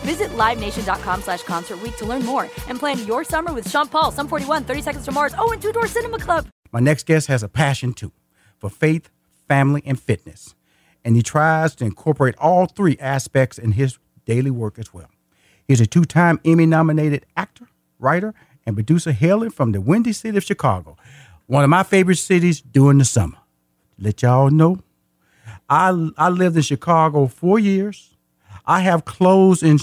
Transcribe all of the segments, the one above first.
Visit LiveNation.com slash Concert to learn more and plan your summer with Sean Paul, Sum 41, 30 Seconds to Mars, oh, and Two Door Cinema Club. My next guest has a passion too for faith, family, and fitness. And he tries to incorporate all three aspects in his daily work as well. He's a two time Emmy nominated actor, writer, and producer hailing from the windy city of Chicago, one of my favorite cities during the summer. Let y'all know, I, I lived in Chicago four years. I have clothes and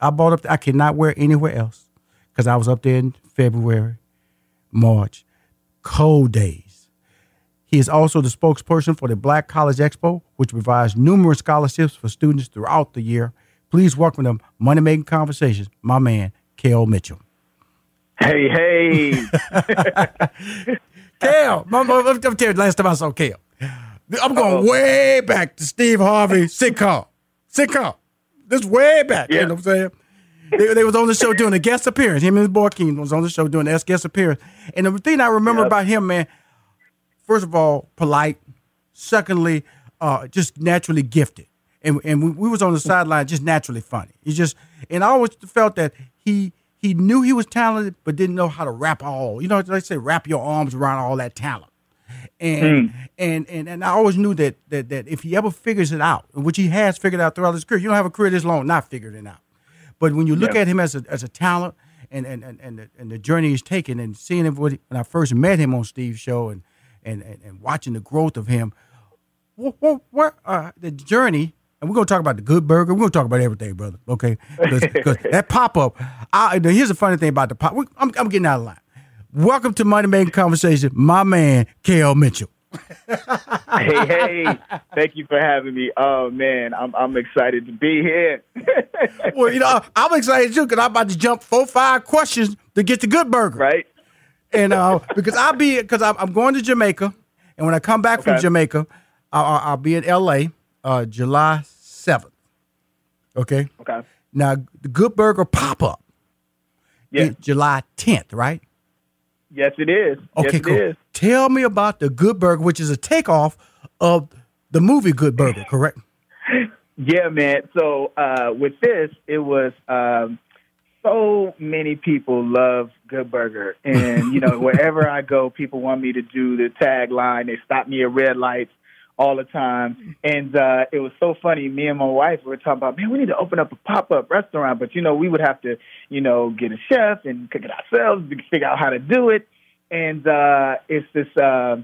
I bought up. I cannot wear anywhere else because I was up there in February, March, cold days. He is also the spokesperson for the Black College Expo, which provides numerous scholarships for students throughout the year. Please welcome to Money Making Conversations, my man, Kel Mitchell. Hey, hey. Kel, I'm, I'm, telling you, last time I saw Kel, I'm going Uh-oh. way back to Steve Harvey sitcom. Sitcom. This way back. Yeah. You know what I'm saying? they, they was on the show doing a guest appearance. Him and his boy Kenan was on the show doing a guest appearance. And the thing I remember yep. about him, man, first of all, polite. Secondly, uh, just naturally gifted. And and we, we was on the sideline just naturally funny. He just and I always felt that he he knew he was talented, but didn't know how to wrap all. You know, they say wrap your arms around all that talent. And, mm. and and and I always knew that that that if he ever figures it out, which he has figured out throughout his career, you don't have a career this long not figuring it out. But when you look yeah. at him as a as a talent and and and and the, and the journey he's taken and seeing him when I first met him on Steve's show and and and, and watching the growth of him, what what, what uh, the journey and we're gonna talk about the good burger. We're gonna talk about everything, brother. Okay, because that pop up. Here's the funny thing about the pop. I'm, I'm getting out of line. Welcome to Money Making Conversation, my man, Kel Mitchell. hey, hey, thank you for having me. Oh man, I'm I'm excited to be here. well, you know, I'm excited too because I'm about to jump four, five questions to get the good burger. Right. And uh, because I'll be because I'm, I'm going to Jamaica, and when I come back okay. from Jamaica, I'll, I'll be in L.A. Uh, July seventh. Okay. Okay. Now the Good Burger pop up. Yeah. July tenth, right? Yes, it is. Okay, yes, cool. Is. Tell me about the Good Burger, which is a takeoff of the movie Good Burger, correct? yeah, man. So uh, with this, it was um, so many people love Good Burger, and you know wherever I go, people want me to do the tagline. They stop me at red lights all the time. And uh, it was so funny. Me and my wife were talking about, man, we need to open up a pop up restaurant. But, you know, we would have to, you know, get a chef and cook it ourselves, figure out how to do it. And uh, it's this, uh,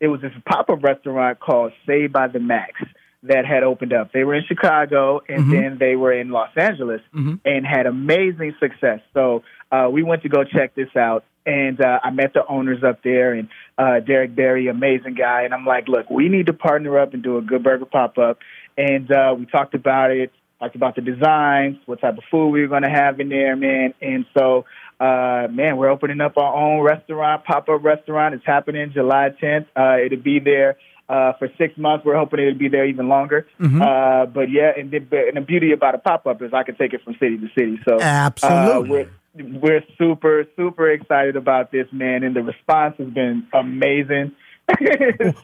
it was this pop up restaurant called Saved by the Max that had opened up. They were in Chicago and mm-hmm. then they were in Los Angeles mm-hmm. and had amazing success. So uh, we went to go check this out. And uh, I met the owners up there, and uh, Derek Berry, amazing guy. And I'm like, look, we need to partner up and do a Good Burger pop up. And uh, we talked about it, talked about the designs, what type of food we were going to have in there, man. And so, uh, man, we're opening up our own restaurant, pop up restaurant. It's happening July 10th. Uh, it'll be there. Uh, for six months, we're hoping it'll be there even longer. Mm-hmm. Uh, but yeah, and the, and the beauty about a pop up is I can take it from city to city. So Absolutely. uh, we're, we're super super excited about this, man, and the response has been amazing.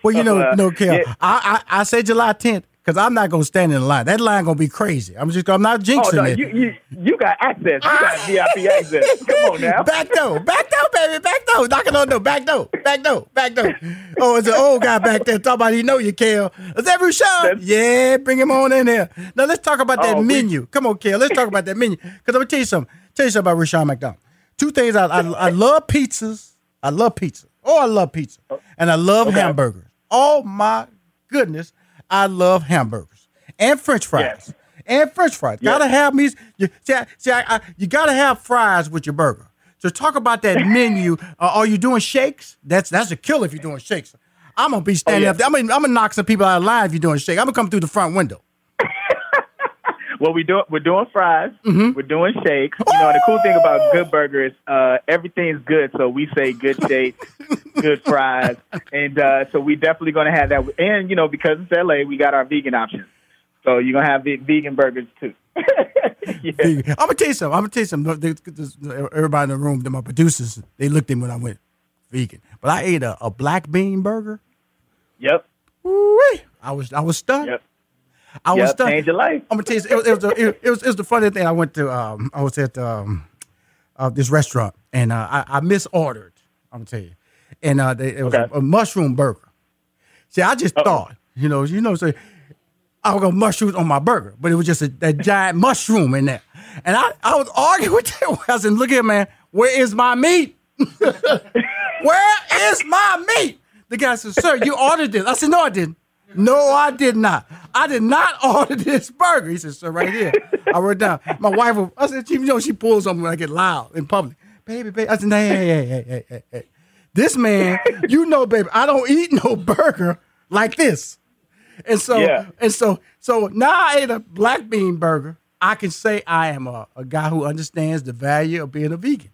Well, you know, Uh, no, Kel, yeah. I, I I say July 10th because I'm not gonna stand in the line. That line gonna be crazy. I'm just I'm not oh, jinxing Oh no, it. you, you you got access. You got VIP access. Come on now. Back door, back door, baby, back door. Knocking on the door, back door, back door, back door. Oh, it's an old guy back there talking about he know you, Kel. Is that Rushion? That's- Yeah, bring him on in there. Now let's talk about that Oh, we- menu. Come on, Kel. Let's talk about that menu. Because I'm gonna tell you something. Tell you something about Rushion McDonald. Two things. I, I I love pizzas. I love pizza. Oh, I love pizza, oh. and I love Okay. hamburgers. Oh my goodness, I love hamburgers and French fries. Yes. And French fries. Yes. Gotta have me. You, see, I, see I, I, you gotta have fries with your burger. So talk about that menu. Uh, are you doing shakes? That's that's a killer if you're doing shakes. I'm gonna be standing yeah. up there. I'm gonna, I'm gonna knock some people out of line if you're doing shake. I'm gonna come through the front window. Well, we do we're doing fries. Mm-hmm. We're doing shakes. You know, the cool thing about Good Burger is uh, everything's good. So we say good shakes, good fries, and uh, so we definitely going to have that. And you know, because it's LA, we got our vegan options. So you're gonna have vegan burgers too. yeah. I'm gonna tell you something. I'm gonna tell you something. Everybody in the room, my producers, they looked at me when I went vegan. But I ate a, a black bean burger. Yep. Woo-wee. I was I was stunned. Yep. I was Yep. stunned. Change your life. I'm gonna tell you, it was, it was, it was, it was the funny thing. I went to, um, I was at um, uh, this restaurant and uh, I, I misordered. I'm gonna tell you, and uh, they, it was Okay. a, a mushroom burger. See, I just thought, you know, you know, say I was gonna mushrooms on my burger, but it was just a, giant mushroom in there, and I, I was arguing with them. I said, "Look here, man, where is my meat? where is my meat?" The guy said, "Sir, you ordered this." I said, "No, I didn't." No, I did not. I did not order this burger. He said, "Sir, right here." I wrote down. My wife, I said, "You know, she pulls on me when I get loud in public." Baby, baby. I said, "Hey, hey, hey, hey, hey, hey, hey. This man, you know, baby, I don't eat no burger like this." And so, Yeah. and so, so now I ate a black bean burger. I can say I am a, a guy who understands the value of being a vegan.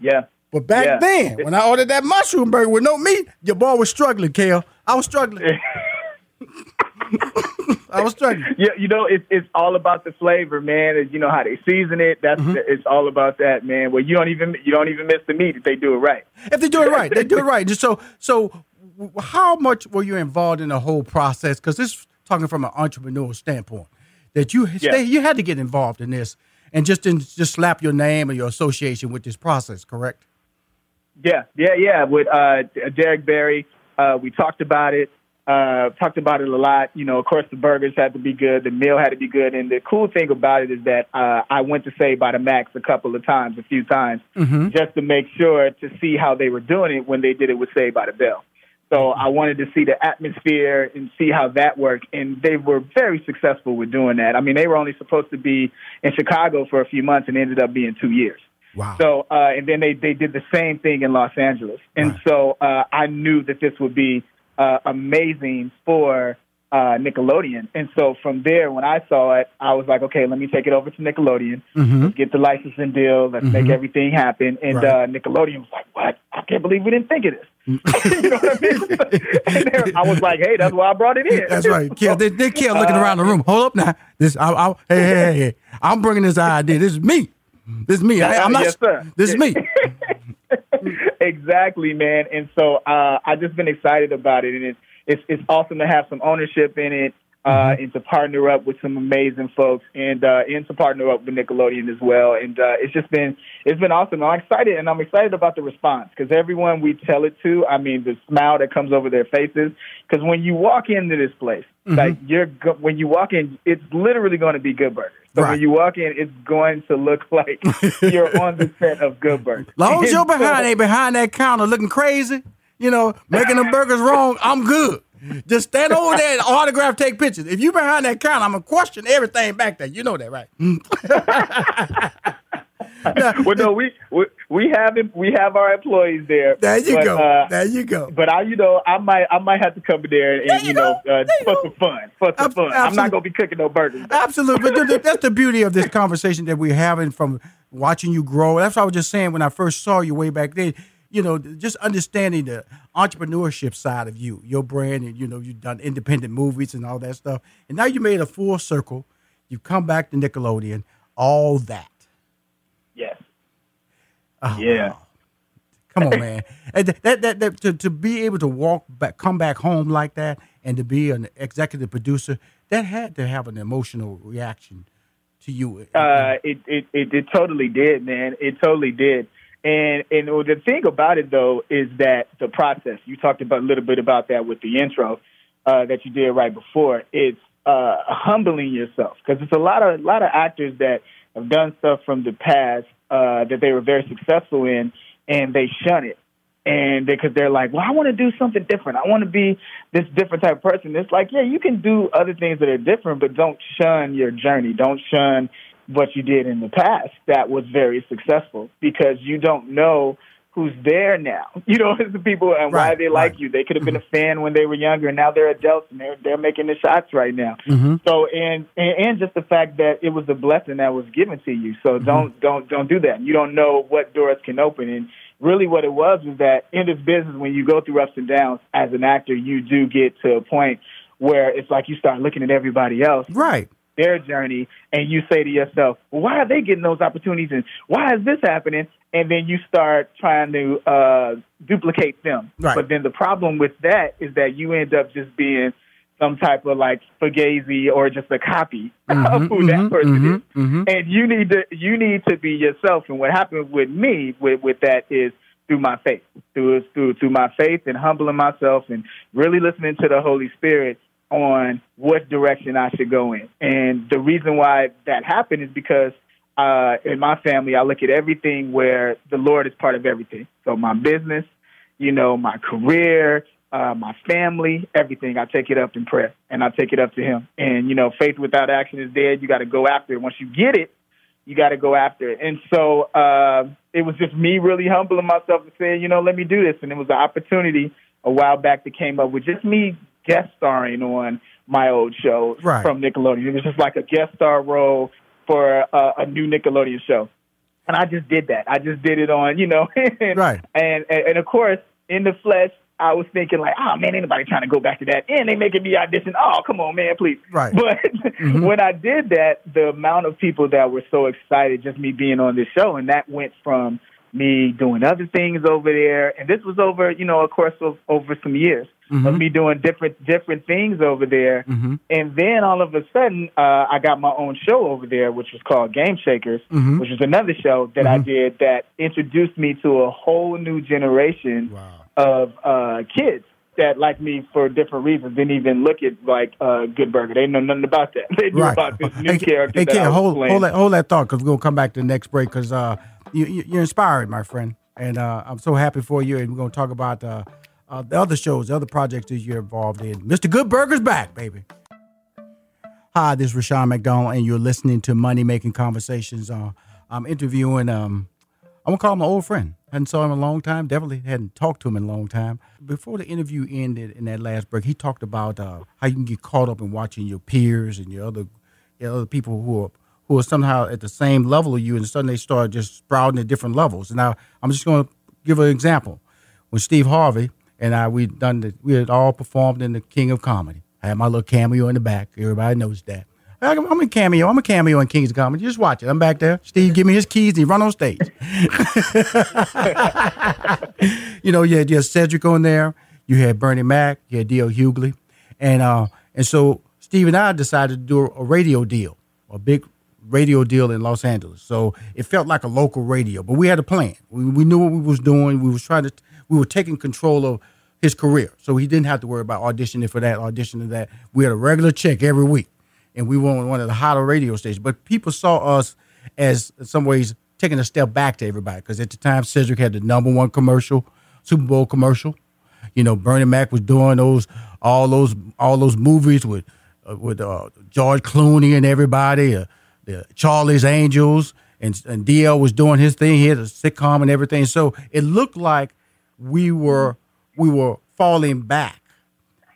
Yeah. But back Yeah. then, when I ordered that mushroom burger with no meat, your boy was struggling, Kel. I was struggling. I was struggling. Yeah, you know, it's it's all about the flavor, man. And you know how they season it. That's Mm-hmm. it's all about that, man. Well, you don't even you don't even miss the meat if they do it right. If they do it right, they do it right. Just so, so how much were you involved in the whole process? Because this talking from an entrepreneurial standpoint, that you stay, you had to get involved in this, and just in, just slap your name or your association with this process. Correct? Yeah, yeah, yeah. With uh, Derek Berry, uh, we talked about it. Uh, talked about it a lot. You know, of course, the burgers had to be good, the meal had to be good, and the cool thing about it is that uh, I went to Saved by the Max a couple of times, a few times, just to make sure to see how they were doing it when they did it with Saved by the Bell. So I wanted to see the atmosphere and see how that worked, and they were very successful with doing that. I mean, they were only supposed to be in Chicago for a few months, and ended up being two years. Wow. So, uh, and then they, they did the same thing in Los Angeles. And Right. so uh, I knew that this would be uh, amazing for uh, Nickelodeon. And so from there, when I saw it, I was like, okay, let me take it over to Nickelodeon. Let's get the licensing deal. Let's make everything happen. And Mm-hmm. Right. uh, Nickelodeon was like, what? I can't believe we didn't think of this. you know what I mean? I was like, hey, that's why I brought it in. That's right. Kel, they, they Kel looking around the room. Hold up now. This, I, I, hey, hey, hey, I'm bringing this idea. This is me. This is me. I, am not. Yes. This is me. Exactly, man. And so uh, I've just been excited about it, and it's it's it's awesome to have some ownership in it, uh, Mm-hmm. and to partner up with some amazing folks, and uh, and to partner up with Nickelodeon as well. And uh, it's just been it's been awesome. I'm excited, and I'm excited about the response because everyone we tell it to, I mean, the smile that comes over their faces. Because when you walk into this place, Mm-hmm. like you're go- when you walk in, it's literally going to be Good Burgers. So Right. when you walk in, it's going to look like you're on the set of Good Burger. Long as you're so- behind, ain't behind that counter looking crazy, you know, making the burgers wrong, I'm good. Just stand over there and autograph, take pictures. If you behind that counter, I'm gonna question everything back there. You know that, right? well, no, we, we we have we have our employees there. There you but, go. Uh, there you go. But I, you know, I might I might have to come in there and, you, you know uh, for some fun, for some fun. Absolutely. I'm not gonna be cooking no burgers. Absolutely, but that's the beauty of this conversation that we're having from watching you grow. That's what I was just saying when I first saw you way back then. You know, just understanding the entrepreneurship side of you, your brand, and you know, you've done independent movies and all that stuff, and now you made a full circle. You've come back to Nickelodeon, all that. Yes. Oh, yeah. Wow. Come on, man. and that, that, that, to, to be able to walk back, come back home like that, and to be an executive producer, that had to have an emotional reaction to you. Uh, it, it, it, it totally did, man. It totally did. And and the thing about it though is that the process. You talked about a little bit about that with the intro uh, that you did right before. It's uh, humbling yourself because it's a lot of a lot of actors that have done stuff from the past uh, that they were very successful in, and they shun it. And because they, are like, well, I want to do something different. I want to be this different type of person. It's like, yeah, you can do other things that are different, but don't shun your journey. Don't shun what you did in the past that was very successful because you don't know who's there now. You know, it's the people and right, why they like right. you. They could have been a fan when they were younger, and now they're adults and they're they're making the shots right now. Mm-hmm. So and, and and just the fact that it was a blessing that was given to you. So mm-hmm. don't don't don't do that. You don't know what doors can open and. Really, what it was was that in this business, when you go through ups and downs as an actor, you do get to a point where it's like you start looking at everybody else, right? Their journey and you say to yourself, why are they getting those opportunities and why is this happening? And then you start trying to uh, duplicate them. Right. But then the problem with that is that you end up just being some type of like fugazi or just a copy mm-hmm, of who mm-hmm, that person mm-hmm, is. Mm-hmm. And you need to you need to be yourself. And what happened with me with with that is through my faith, through through through my faith and humbling myself and really listening to the Holy Spirit on what direction I should go in. And the reason why that happened is because uh, in my family, I look at everything where the Lord is part of everything. So my business, you know, my career, uh, my family, everything. I take it up in prayer and I take it up to Him. And you know, faith without action is dead. You got to go after it. Once you get it, you got to go after it. And so uh, it was just me really humbling myself and saying, you know, let me do this. And it was an opportunity a while back that came up with just me guest starring on my old show right. from Nickelodeon. It was just like a guest star role for a, a new Nickelodeon show. And I just did that. I just did it on, you know, and, right. And, and and of course, in the flesh, I was thinking like, oh man, anybody trying to go back to that? And they making me audition. Oh, come on, man, please. Right. But mm-hmm. when I did that, the amount of people that were so excited, just me being on this show, and that went from me doing other things over there, and this was over, you know, of course, of, over some years mm-hmm. of me doing different different things over there. Mm-hmm. And then all of a sudden, uh, I got my own show over there, which was called Game Shakers, mm-hmm. which was another show that I mm-hmm. did that introduced me to a whole new generation wow. of uh, kids that like me for different reasons didn't even look at like uh, Good Burger. They know nothing about that. They knew right. about this new hey, character. Hey, that Kel, hold, hold that hold that thought because we're gonna come back to the next break because uh, you, you're inspired, my friend, and uh, I'm so happy for you. And we're gonna talk about uh, the other shows, the other projects that you're involved in. Mr. Good Burger's back, baby. Hi, this is Rushion McDonald, and you're listening to Money Making Conversations. Uh, I'm interviewing, um, I'm gonna call him an old friend. Hadn't saw him in a long time. Definitely hadn't talked to him in a long time. Before the interview ended in that last break, he talked about uh, how you can get caught up in watching your peers and your other, your other people who are who are somehow at the same level of you, and suddenly they start just sprouting at different levels. And now I'm just going to give an example. When Steve Harvey and I we done the, we had all performed in the King of Comedy. I had my little cameo in the back. Everybody knows that. I'm a cameo. I'm a cameo in Kings of Comedy. Just watch it. I'm back there. Steve, give me his keys and he run on stage. you know, you had, you had Cedric on there. You had Bernie Mac. You had D.L. Hughley. And, uh, and so Steve and I decided to do a radio deal, a big radio deal in Los Angeles. So it felt like a local radio, but we had a plan. We, we knew what we was doing. We was trying to we were taking control of his career. So he didn't have to worry about auditioning for that, auditioning that. We had a regular check every week, and we were on one of the hotter radio stations. But people saw us as, in some ways, taking a step back to everybody because at the time Cedric had the number one commercial, Super Bowl commercial. You know, Bernie Mac was doing those all those all those movies with uh, with uh, George Clooney and everybody, uh, the Charlie's Angels, and and DL was doing his thing. He had a sitcom and everything. So it looked like we were we were falling back.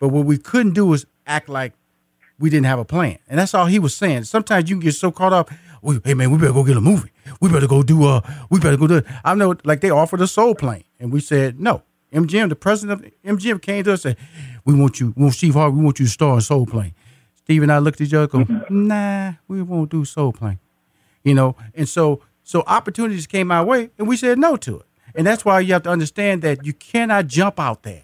But what we couldn't do was act like we didn't have a plan. And that's all he was saying. Sometimes you can get so caught up, hey man, we better go get a movie. We better go do uh we better go do I know like they offered a soul plane. And we said no. MGM, the president of MGM came to us and said, We want you, we want Steve Harvey, we want you to star in Soul Plane. Steve and I looked at each other, go, nah, we won't do Soul Plane. You know, and so so opportunities came our way and we said no to it. And that's why you have to understand that you cannot jump out there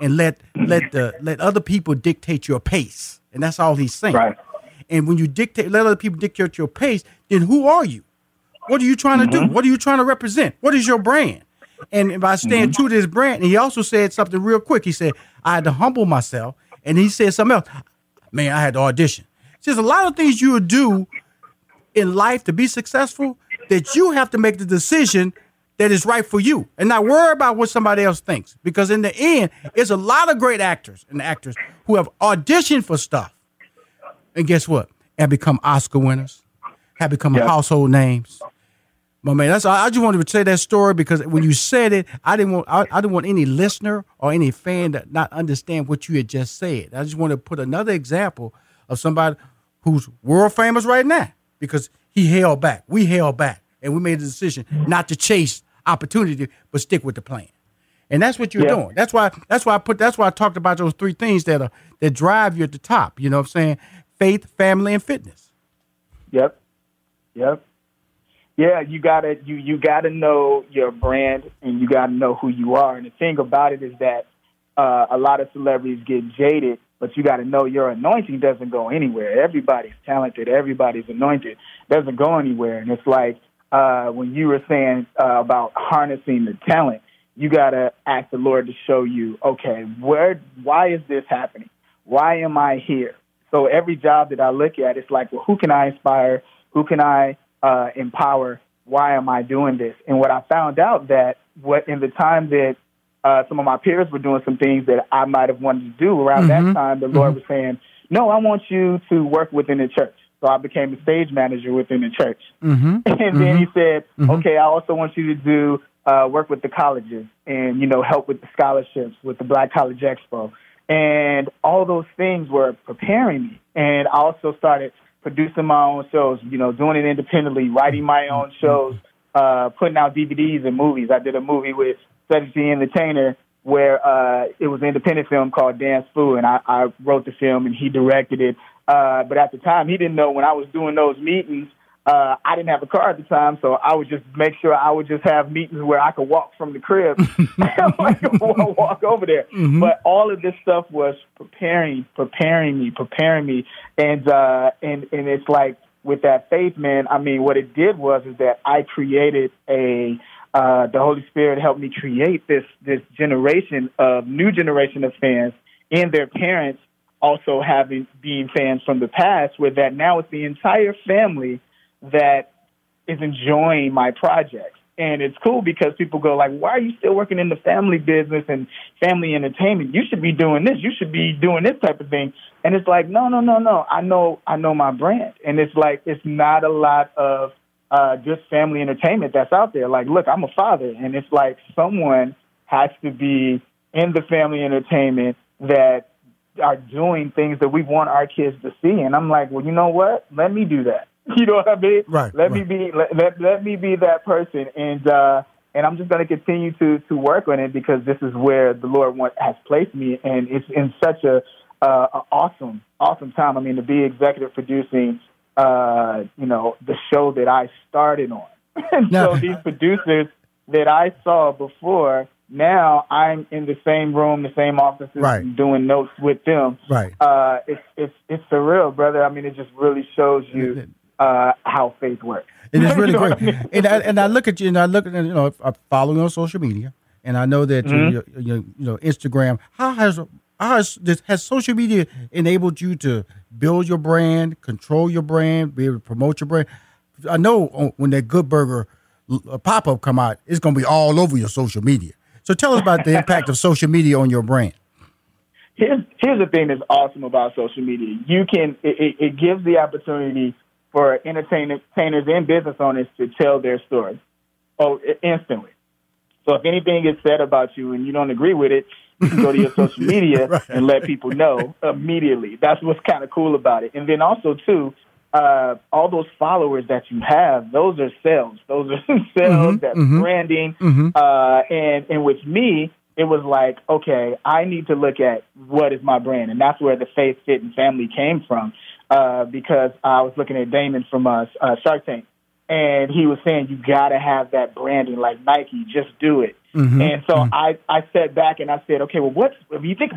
and let let the let other people dictate your pace. And that's all he's saying. Right. And when you dictate let other people dictate your pace, then who are you? What are you trying to Mm-hmm. do? What are you trying to represent? What is your brand? And by staying Mm-hmm. true to his brand, and he also said something real quick. He said, I had to humble myself. And he said something else. Man, I had to audition. There's a lot of things you would do in life to be successful that you have to make the decision that is right for you and not worry about what somebody else thinks. Because in the end, it's a lot of great actors and actors who have auditioned for stuff. And guess what? Have become Oscar winners, have become Yeah. household names. My man, that's I I just wanted to say that story because when you said it, I didn't want I, I didn't want any listener or any fan to not understand what you had just said. I just want to put another example of somebody who's world famous right now because he held back. We held back, and we made the decision not to chase opportunity, but stick with the plan. And that's what you're Yeah. doing. That's why that's why I put that's why I talked about those three things that are that drive you at the top. You know what I'm saying? Faith, family, and fitness. Yep. Yep. Yeah, you gotta you you gotta know your brand and you gotta know who you are. And the thing about it is that uh, a lot of celebrities get jaded, but you got to know your anointing doesn't go anywhere. Everybody's talented. Everybody's anointed. Doesn't go anywhere. And it's like uh, when you were saying uh, about harnessing the talent, you got to ask the Lord to show you, okay, where, why is this happening? Why am I here? So every job that I look at, it's like, well, who can I inspire? Who can I uh, empower? Why am I doing this? And what I found out that what in the time that uh, some of my peers were doing some things that I might have wanted to do around that time, the Lord was saying, no, I want you to work within the church. So I became a stage manager within the church. Mm-hmm. And then he said, okay, I also want you to do uh, work with the colleges and, you know, help with the scholarships, with the Black College Expo. And all those things were preparing me. And I also started producing my own shows, you know, doing it independently, writing my own shows, uh, putting out DVDs and movies. I did a movie with Cedric the Entertainer where uh, it was an independent film called Dance Fu, and I, I wrote the film and he directed it. Uh, but at the time, he didn't know when I was doing those meetings, uh, I didn't have a car at the time, so I would just make sure I would just have meetings where I could walk from the crib, like walk over there. But all of this stuff was preparing, preparing me, preparing me, and uh, and and it's like with that faith, man. I mean, what it did was is that I created a. Uh, the Holy Spirit helped me create this this generation of new generation of fans and their parents also having being fans from the past, where that now it's the entire family that is enjoying my projects. And it's cool because people go like, "Why are you still working in the family business and family entertainment? You should be doing this. You should be doing this type of thing." And it's like, "No, no, no, no. I know, I know my brand." And it's like, it's not a lot of uh, just family entertainment that's out there. Like, look, I'm a father, and it's like someone has to be in the family entertainment that are doing things that we want our kids to see. And I'm like, well, you know what? Let me do that. You know what I mean? Right, Let me be let, let let me be that person, and uh, and I'm just going to continue to to work on it because this is where the Lord want, has placed me, and it's in such a, uh, a awesome awesome time. I mean, to be executive producing, uh, you know, the show that I started on, and so these producers that I saw before. Now I'm in the same room, the same offices, Right. doing notes with them. Right. Uh, it's it's it's surreal, brother. I mean, it just really shows you uh, how faith works. It is really You know great. I mean? And I, and I look at you and I look at you know I follow you on social media and I know that Mm-hmm. you, you, you know Instagram. How has how has this, has social media enabled you to build your brand, control your brand, be able to promote your brand? I know uh, when that Good Burger pop up come out, it's going to be all over your social media. So tell us about the impact of social media on your brand. here's here's the thing that's awesome about social media. You can it, it, gives the opportunity for entertainers and business owners to tell their story. Oh, instantly. So if anything is said about you and you don't agree with it, you can go to your social media right. and let people know immediately. That's what's kind of cool about it. And then also too, uh, all those followers that you have, those are sales. Those are sales. Mm-hmm, that's mm-hmm, branding. Mm-hmm. Uh, and and with me, it was like, okay, I need to look at what is my brand, and that's where the faith, fit, and family came from. Uh, because I was looking at Daymond from uh, uh, Shark Tank, and he was saying you got to have that branding like Nike. Just do it. Mm-hmm. And so mm-hmm. I I sat back and I said, okay, well, what if you think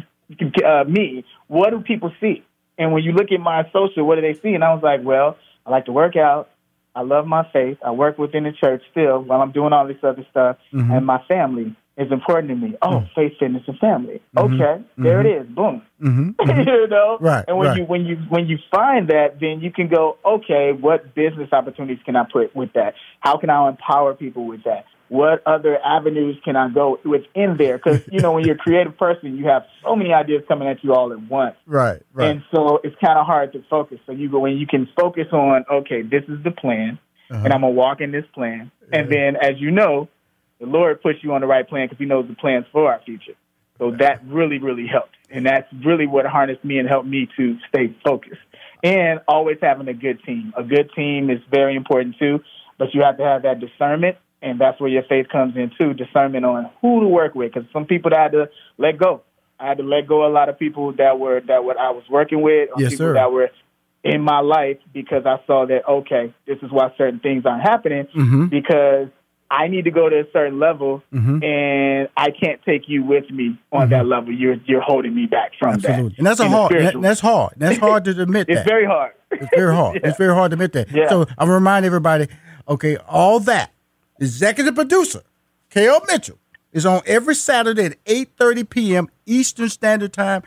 uh, me? What do people see? And when you look at my social, what do they see? And I was like, well, I like to work out. I love my faith. I work within the church still while I'm doing all this other stuff, mm-hmm. and my family is important to me. Oh, mm. faith, fitness, and family. Mm-hmm. Okay, mm-hmm. there it is. Boom. Mm-hmm. mm-hmm. you know, right? And when right. you when you when you find that, then you can go, okay, what business opportunities can I put with that? How can I empower people with that? What other avenues can I go within there? Because you know, when you're a creative person, you have so many ideas coming at you all at once. Right. Right. And so it's kind of hard to focus. So you go when you can focus on, okay, this is the plan, uh-huh. and I'm gonna walk in this plan, and then as you know the Lord puts you on the right plan because He knows the plans for our future. So that really, really helped. And that's really what harnessed me and helped me to stay focused. And always having a good team. A good team is very important too, but you have to have that discernment. And that's where your faith comes in too, discernment on who to work with. Because some people that had to let go. I had to let go a lot of people that were that what I was working with, yes, people sir. that were in my life because I saw that okay, this is why certain things aren't happening mm-hmm. because I need to go to a certain level, mm-hmm. and I can't take you with me on mm-hmm. that level. You're you're holding me back from Absolutely. that. And that's a hard. That, that's hard. That's hard to admit. it's that. very hard. It's very hard. yeah. It's very hard to admit that. Yeah. So I'm gonna remind everybody. Okay, all that executive producer, Kel Mitchell, is on every Saturday at 8:30 p.m. Eastern Standard Time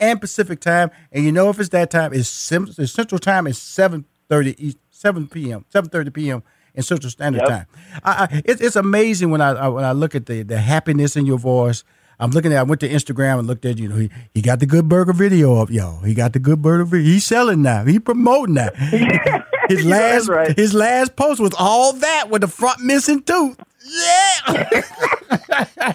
and Pacific Time. And you know if it's that time, it's, Central Time is 7:30 7 p.m. 7:30 p.m in Central Standard yep. Time. I, I, it, it's amazing when I, I, when I look at the the happiness in your voice. I'm looking at. I went to Instagram and looked at you know he, he got the good burger video up, yo. He got the good burger video. He's selling now. He promoting now. his last right. his last post was all that with the front missing tooth. Yeah.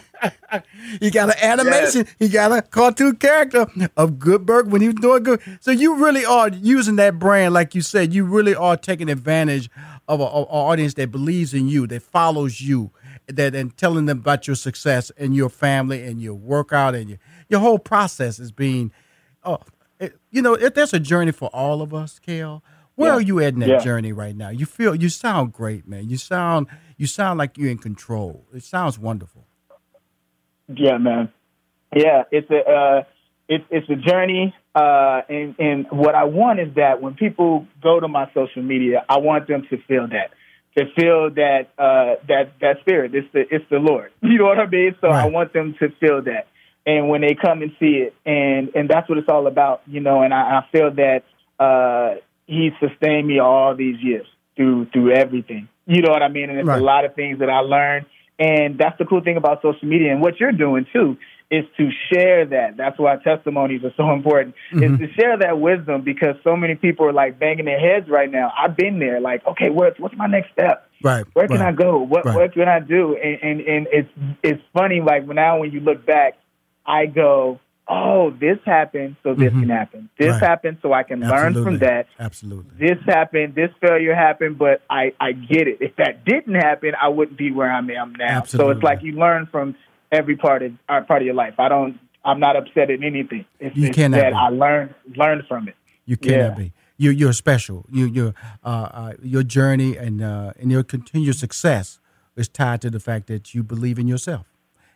he got an animation. Yes. He got a cartoon character of Goodberg when he was doing good. So you really are using that brand, like you said. You really are taking advantage of an audience that believes in you, that follows you, that and telling them about your success and your family and your workout and your your whole process is being, oh, it, you know, it, that's a journey for all of us, Kel. Where yeah. are you at in that yeah. journey right now? You feel you sound great, man. You sound you sound like you're in control. It sounds wonderful. Yeah, man. Yeah, it's a uh, it's it's a journey. Uh, and, and what I want is that when people go to my social media, I want them to feel that, to feel that uh, that that spirit. It's the it's the Lord. You know what I mean? So right. I want them to feel that, and when they come and see it, and and that's what it's all about, you know. And I, I feel that uh, He sustained me all these years through through everything. You know what I mean? And it's right. a lot of things that I learned. And that's the cool thing about social media and what you're doing too is to share that. That's why testimonies are so important. Mm-hmm. Is to share that wisdom because so many people are like banging their heads right now. I've been there, like, okay, what's what's my next step? Right. Where can right. I go? What right. what can I do? And, and and it's it's funny. Like now, when you look back, I go, oh, this happened, so this mm-hmm. can happen. This right. happened, so I can Absolutely. learn from that. Absolutely. This happened, this failure happened, but I I get it. If that didn't happen, I wouldn't be where I am now. Absolutely. So it's like you learn from every part of uh, part of your life. I don't I'm not upset at anything. It's, you it's cannot that be. I learned learned from it. You cannot Yeah. be. You you're special. You your uh, uh, your journey and uh, and your continued success is tied to the fact that you believe in yourself,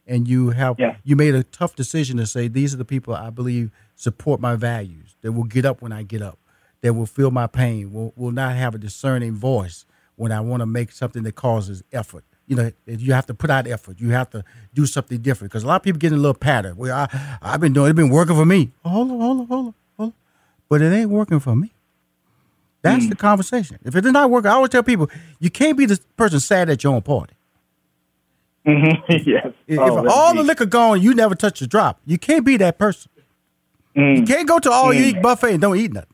and you have Yeah. you made a tough decision to say these are the people I believe support my values. That will get up when I get up. That will feel my pain. Will will not have a discerning voice when I want to make something that causes effort. You know, you have to put out effort. You have to do something different because a lot of people get in a little pattern. Well, I, I've been doing. It's been working for me. Hold on, hold on, hold on, hold on. But it ain't working for me. That's hmm. the conversation. If it's not working, I always tell people you can't be the person sad at your own party. Mm-hmm. yes. If, Oh, all the liquor gone, you never touch a drop. You can't be that person. Mm. You can't go to all you eat buffet and don't eat nothing.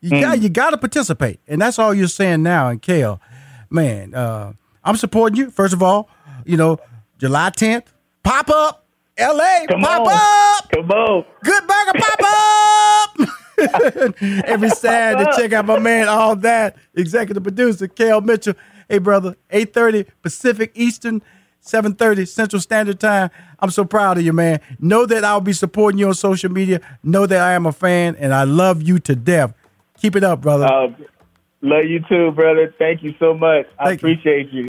You got you got to participate, and that's all you're saying now. And Kel, man, uh, I'm supporting you. First of all, you know, July 10th, pop up, L.A. Come pop on. up, Come on. good burger, pop up. Every Saturday, check out my man, all that executive producer Kel Mitchell. Hey, brother, 8:30 Pacific Eastern. 7:30 Central Standard Time. I'm so proud of you, man. Know that I'll be supporting you on social media. Know that I am a fan and I love you to death. Keep it up, brother. Uh, love you too, brother. Thank you so much. I Thank you. appreciate you.